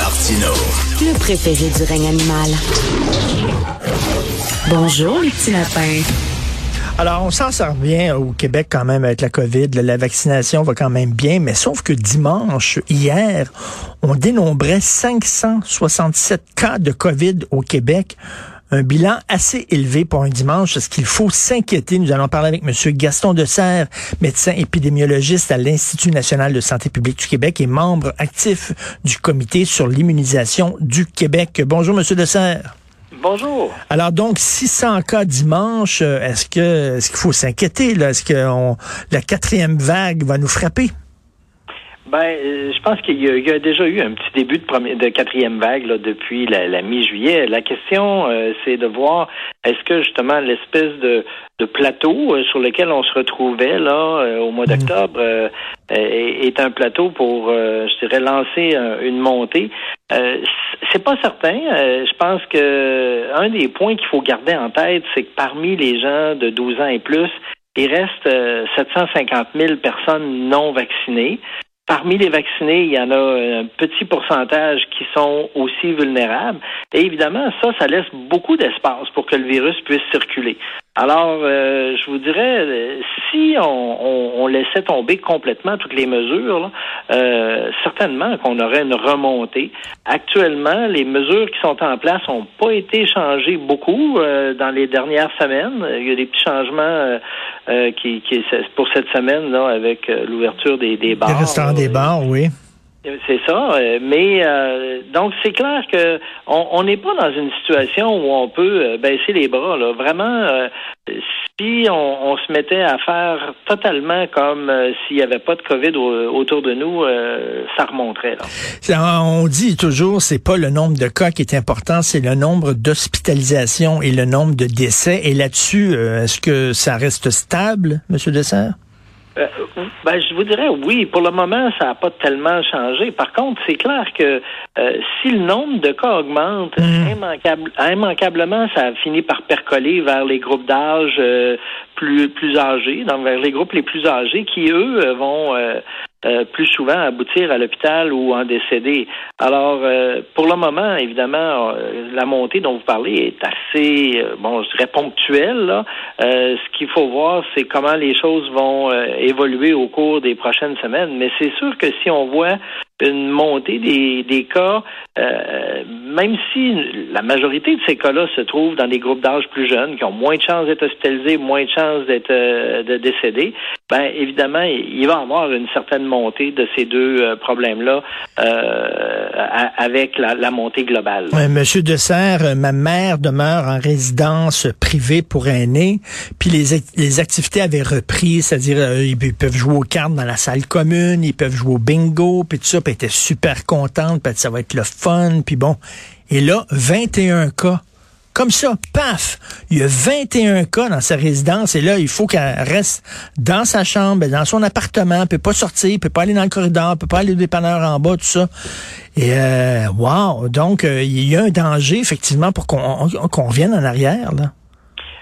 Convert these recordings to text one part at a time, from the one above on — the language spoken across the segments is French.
Martino. Le préféré du règne animal. Bonjour, les petits lapins. Alors, on s'en sort bien au Québec quand même avec la COVID. La vaccination va quand même bien, mais sauf que dimanche, hier, on dénombrait 567 cas de COVID au Québec. Un bilan assez élevé pour un dimanche. Est-ce qu'il faut s'inquiéter? Nous allons parler avec M. Gaston Desserre, médecin épidémiologiste à l'Institut national de santé publique du Québec et membre actif du comité sur l'immunisation du Québec. Bonjour, M. Desserre. Bonjour. Alors donc 600 cas dimanche, euh, est-ce que est-ce qu'il faut s'inquiéter là? Est-ce que la quatrième vague va nous frapper? Ben, euh, je pense qu'il y, a déjà eu un petit début de, première, de quatrième vague là, depuis la, mi-juillet. La question, euh, c'est de voir est-ce que justement l'espèce de, de plateau sur lequel on se retrouvait là au mois mhm. d'octobre est, un plateau pour, je dirais, lancer une montée. c'est pas certain. je pense que un des points qu'il faut garder en tête, c'est que parmi les gens de 12 ans et plus, il reste 750 000 personnes non vaccinées. Parmi les vaccinés, il y en a un petit pourcentage qui sont aussi vulnérables. Et évidemment, ça, ça laisse beaucoup d'espace pour que le virus puisse circuler. Alors, euh, je vous dirais, euh, si on, laissait tomber complètement toutes les mesures, euh, certainement qu'on aurait une remontée. Actuellement, les mesures qui sont en place n'ont pas été changées beaucoup dans les dernières semaines. Il y a des petits changements qui, qui pour cette semaine là avec l'ouverture des, des bars. Des restaurants des bars, oui. C'est ça, euh, mais euh, donc c'est clair que on n'est pas dans une situation où on peut euh, baisser les bras. Là. Vraiment, si on, se mettait à faire totalement comme s'il n'y avait pas de COVID autour de nous, ça remonterait. Là. On dit toujours, c'est pas le nombre de cas qui est important, c'est le nombre d'hospitalisations et le nombre de décès. Et là-dessus, est-ce que ça reste stable, Monsieur Dessert? Euh, ben, je vous dirais oui. Pour le moment, ça n'a pas tellement changé. Par contre, c'est clair que euh, si le nombre de cas augmente, mm. immanquablement, ça a fini par percoler vers les groupes d'âge euh, plus plus âgés, donc vers les groupes les plus âgés, qui eux vont euh, plus souvent aboutir à l'hôpital ou en décéder. Alors, euh, pour le moment, évidemment, euh, la montée dont vous parlez est assez, bon, je dirais ponctuelle. Là. ce qu'il faut voir, c'est comment les choses vont évoluer au cours des prochaines semaines. Mais c'est sûr que si on voit une montée des, des cas, euh, même si la majorité de ces cas-là se trouvent dans des groupes d'âge plus jeunes, qui ont moins de chances d'être hospitalisés, moins de chances d'être euh, de décédés, ben évidemment, il va y avoir une certaine montée de ces deux euh, problèmes-là avec la, montée globale. Monsieur Dessert, ma mère demeure en résidence privée pour aînés, puis les, les activités avaient repris, c'est-à-dire ils peuvent jouer aux cartes dans la salle commune, ils peuvent jouer au bingo, puis tout ça était super contente, puis ça va être le fun, puis bon. Et là, 21 cas. Comme ça, paf, il y a 21 cas dans sa résidence et là, il faut qu'elle reste dans sa chambre, dans son appartement, peut pas sortir, peut pas aller dans le corridor, peut pas aller au dépanneur en bas, tout ça. Et euh, wow, donc euh, il y a un danger effectivement pour qu'on qu'on revienne en arrière là.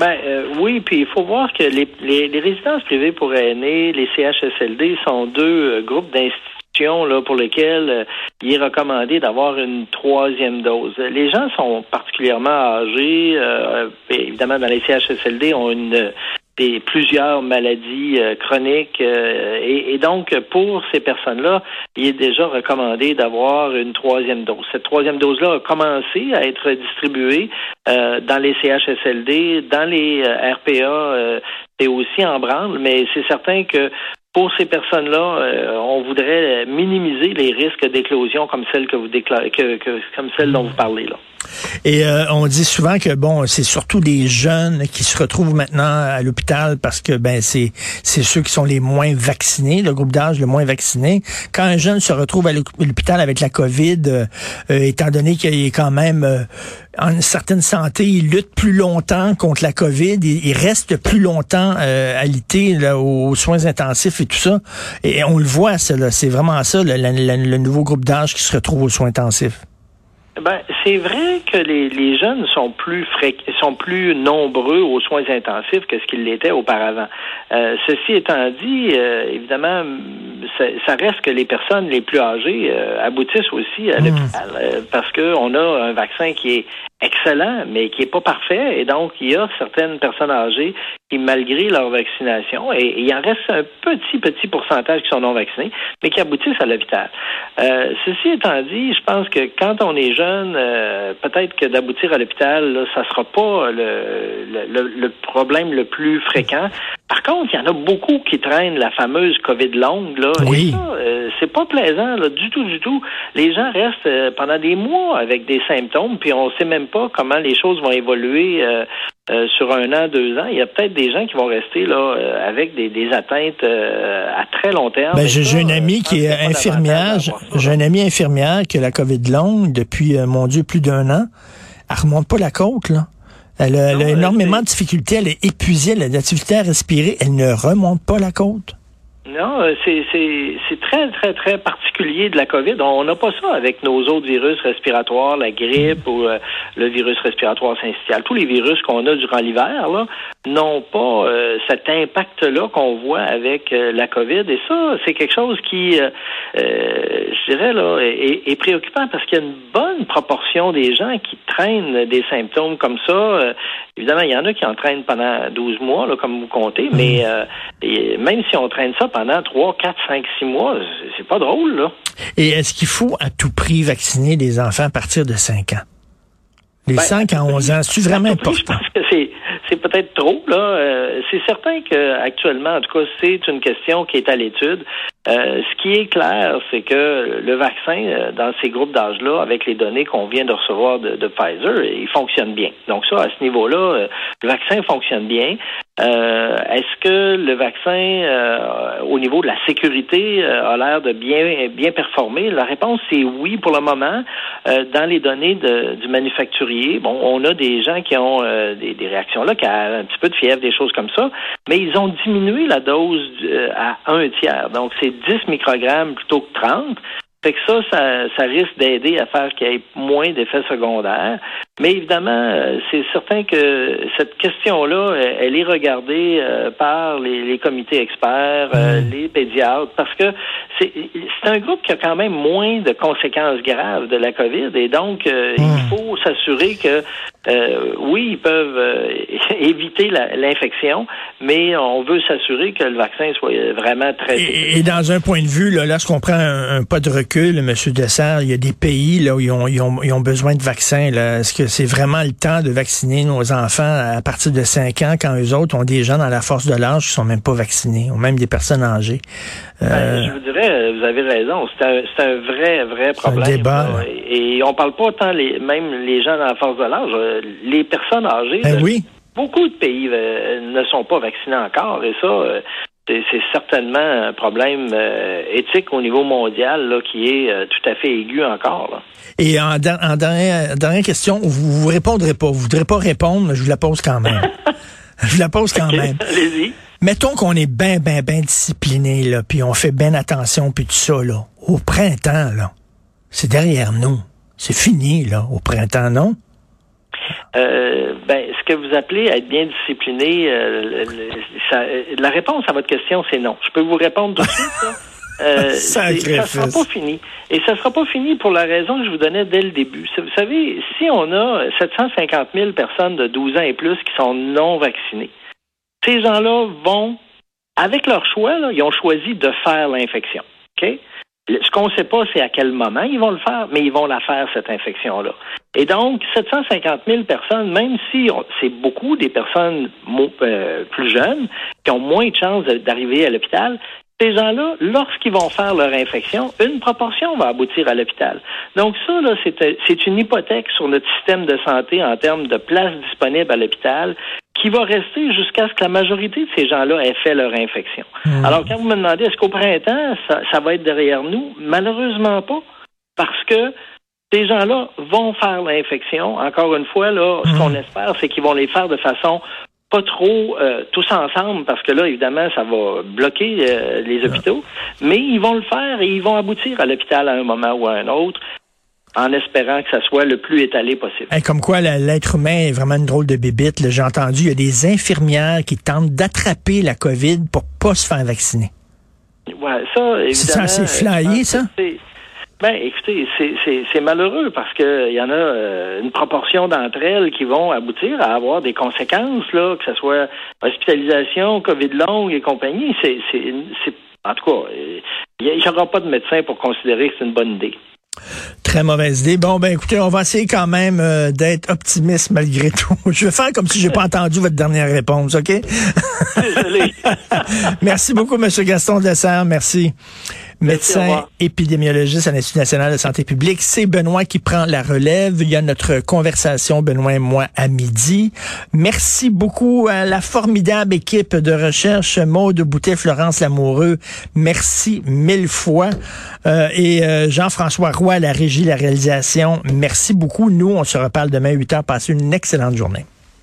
Ben euh, oui, puis il faut voir que les, les, résidences privées pour aînés, les CHSLD, sont deux euh, groupes d'institutions là, pour lesquelles euh, il est recommandé d'avoir une troisième dose. Les gens sont particulièrement âgés, euh, évidemment dans les CHSLD ont des plusieurs maladies euh, chroniques et, donc pour ces personnes-là, il est déjà recommandé d'avoir une troisième dose. Cette troisième dose-là a commencé à être distribuée dans les CHSLD, dans les RPA et aussi en branle, mais c'est certain que pour ces personnes-là, euh, on voudrait minimiser les risques d'éclosion comme celle que vous déclarez, que, comme celle dont vous parlez là. Et euh, on dit souvent que bon, c'est surtout des jeunes qui se retrouvent maintenant à l'hôpital parce que ben c'est c'est ceux qui sont les moins vaccinés, le groupe d'âge le moins vacciné. Quand un jeune se retrouve à l'hôpital avec la Covid, euh, étant donné qu'il est quand même en une certaine santé, il lutte plus longtemps contre la COVID, il, reste plus longtemps euh, alité là, aux soins intensifs et tout ça. Et on le voit, c'est vraiment ça, le, nouveau groupe d'âge qui se retrouve aux soins intensifs. Ben, c'est vrai que les, les jeunes sont plus fré... sont plus nombreux aux soins intensifs que ce qu'ils l'étaient auparavant. Euh, ceci étant dit, euh, évidemment, ça, ça, reste que les personnes les plus âgées euh, aboutissent aussi à mmh. l'hôpital euh, parce qu'on a un vaccin qui est excellent, mais qui est pas parfait. Et donc, il y a certaines personnes âgées qui, malgré leur vaccination, et, il en reste un petit, petit pourcentage qui sont non vaccinés, mais qui aboutissent à l'hôpital. Euh, ceci étant dit, je pense que quand on est jeune, euh, peut-être que d'aboutir à l'hôpital, ça sera pas le, le, le, problème le plus fréquent. Par contre, il y en a beaucoup qui traînent la fameuse COVID longue, là. Oui. Et ça, euh, c'est pas plaisant, là, du tout, du tout. Les gens restent euh, pendant des mois avec des symptômes, puis on sait même pas comment les choses vont évoluer euh, euh, sur un an, deux ans. Il y a peut-être des gens qui vont rester là euh, avec des, des atteintes à très long terme. Ben, j'ai une amie qui est infirmière. J'ai une amie infirmière qui a la COVID longue depuis, mon Dieu, plus d'un an. Elle remonte pas la côte, là. Elle a, elle a énormément de difficultés. Elle est épuisée. Elle a de la difficulté à respirer. Elle ne remonte pas la côte. Non, euh, c'est très, très, très particulier de la COVID. On n'a pas ça avec nos autres virus respiratoires, la grippe ou euh, le virus respiratoire syncytial. Tous les virus qu'on a durant l'hiver n'ont pas euh, cet impact-là qu'on voit avec la COVID. Et ça, c'est quelque chose qui, je dirais, là, est, est préoccupant parce qu'il y a une bonne proportion des gens qui traînent des symptômes comme ça. évidemment, il y en a qui en traînent pendant 12 mois, là, comme vous comptez, mais même si on traîne ça pendant 3, 4, 5, 6 mois, c'est pas drôle, là. Et est-ce qu'il faut à tout prix vacciner les enfants à partir de 5 ans? Les ben, 5 à 11 ans, c'est vraiment important. Je pense que c'est, c'est peut-être trop, là. Euh, c'est certain qu'actuellement, en tout cas, c'est une question qui est à l'étude. Euh, ce qui est clair, c'est que le vaccin, euh, dans ces groupes d'âge-là, avec les données qu'on vient de recevoir de, de, Pfizer, il fonctionne bien. Donc ça, à ce niveau-là, euh, le vaccin fonctionne bien. Est-ce que le vaccin, au niveau de la sécurité, a l'air de bien bien performer? La réponse c'est oui pour le moment. dans les données de, du manufacturier, bon, on a des gens qui ont des, des, réactions ont un petit peu de fièvre, des choses comme ça, mais ils ont diminué la dose à un tiers. Donc c'est 10 microgrammes plutôt que 30. Fait que ça, ça, risque d'aider à faire qu'il y ait moins d'effets secondaires. Mais évidemment, euh, c'est certain que cette question-là, elle est regardée euh, par les, comités experts, euh, mm. les pédiatres, parce que c'est un groupe qui a quand même moins de conséquences graves de la COVID. Et donc, il mm. faut s'assurer que, oui, ils peuvent éviter l'infection, mais on veut s'assurer que le vaccin soit vraiment très... Et, et, dans un point de vue, là, lorsqu'on prend un, pas de recul, M. Dessert, il y a des pays là, où ils ont, ils ont, ils ont besoin de vaccins. Est-ce que c'est vraiment le temps de vacciner nos enfants à partir de 5 ans quand eux autres ont des gens dans la force de l'âge qui sont même pas vaccinés, ou même des personnes âgées? Ben, euh, je vous dirais, vous avez raison. C'est un, un, vrai, vrai problème. Un débat, Et on parle pas tant les, même les gens dans la force de l'âge, euh, les personnes âgées. Ben oui. Beaucoup de pays euh, ne sont pas vaccinés encore et ça, c'est certainement un problème euh, éthique au niveau mondial là, qui est euh, tout à fait aigu encore. Là. Et en, en dernière, dernière, question, vous ne répondrez pas, vous voudrez pas répondre, mais je vous la pose quand même. je vous la pose quand même. Allez-y. Mettons qu'on est bien, bien, bien discipliné, là, puis on fait bien attention, puis tout ça, là. Au printemps, là, c'est derrière nous. C'est fini, là, au printemps, non? Euh, ben, que vous appelez être bien discipliné, euh, la réponse à votre question, c'est non. Je peux vous répondre tout de suite. Euh, ça ne sera pas fini. Et ça ne sera pas fini pour la raison que je vous donnais dès le début. Vous savez, si on a 750 000 personnes de 12 ans et plus qui sont non vaccinées, ces gens-là vont, avec leur choix, ils ont choisi de faire l'infection. OK? Ce qu'on ne sait pas, c'est à quel moment ils vont le faire, mais ils vont la faire, cette infection-là. Et donc, 750 000 personnes, même si c'est beaucoup des personnes euh, plus jeunes, qui ont moins de chances d'arriver à l'hôpital, ces gens-là, lorsqu'ils vont faire leur infection, une proportion va aboutir à l'hôpital. Donc ça, là, c'est une hypothèque sur notre système de santé en termes de places disponibles à l'hôpital qui va rester jusqu'à ce que la majorité de ces gens-là aient fait leur infection. Mmh. Alors, quand vous me demandez, est-ce qu'au printemps, ça, va être derrière nous? Malheureusement pas, parce que ces gens-là vont faire l'infection. Encore une fois, là, ce qu'on espère, c'est qu'ils vont les faire de façon pas trop euh, tous ensemble, parce que là, évidemment, ça va bloquer euh, les hôpitaux, mais ils vont le faire et ils vont aboutir à l'hôpital à un moment ou à un autre. En espérant que ça soit le plus étalé possible. comme quoi l'être humain est vraiment une drôle de bébite. J'ai entendu, il y a des infirmières qui tentent d'attraper la COVID pour pas se faire vacciner. Ouais, ça, évidemment. C'est flyé, ça? Ben, écoutez, c'est malheureux parce qu'il y en a euh, une proportion d'entre elles qui vont aboutir à avoir des conséquences, là, que ce soit hospitalisation, COVID longue et compagnie. C'est, en tout cas, il n'y aura pas de médecin pour considérer que c'est une bonne idée. Très mauvaise idée. Bon, ben écoutez, on va essayer quand même euh, d'être optimiste malgré tout. Je vais faire comme si j'ai pas entendu votre dernière réponse, OK? Désolé. Merci beaucoup, M. Gaston Dessert. Merci médecin épidémiologiste à l'Institut national de santé publique. C'est Benoît qui prend la relève. Il y a notre conversation, Benoît et moi, à midi. Merci beaucoup à la formidable équipe de recherche, Maude Boutet, Florence Lamoureux. Merci mille fois. Euh, et euh, Jean-François Roy, la régie, la réalisation. Merci beaucoup. Nous, on se reparle demain 8 heures. Passez une excellente journée.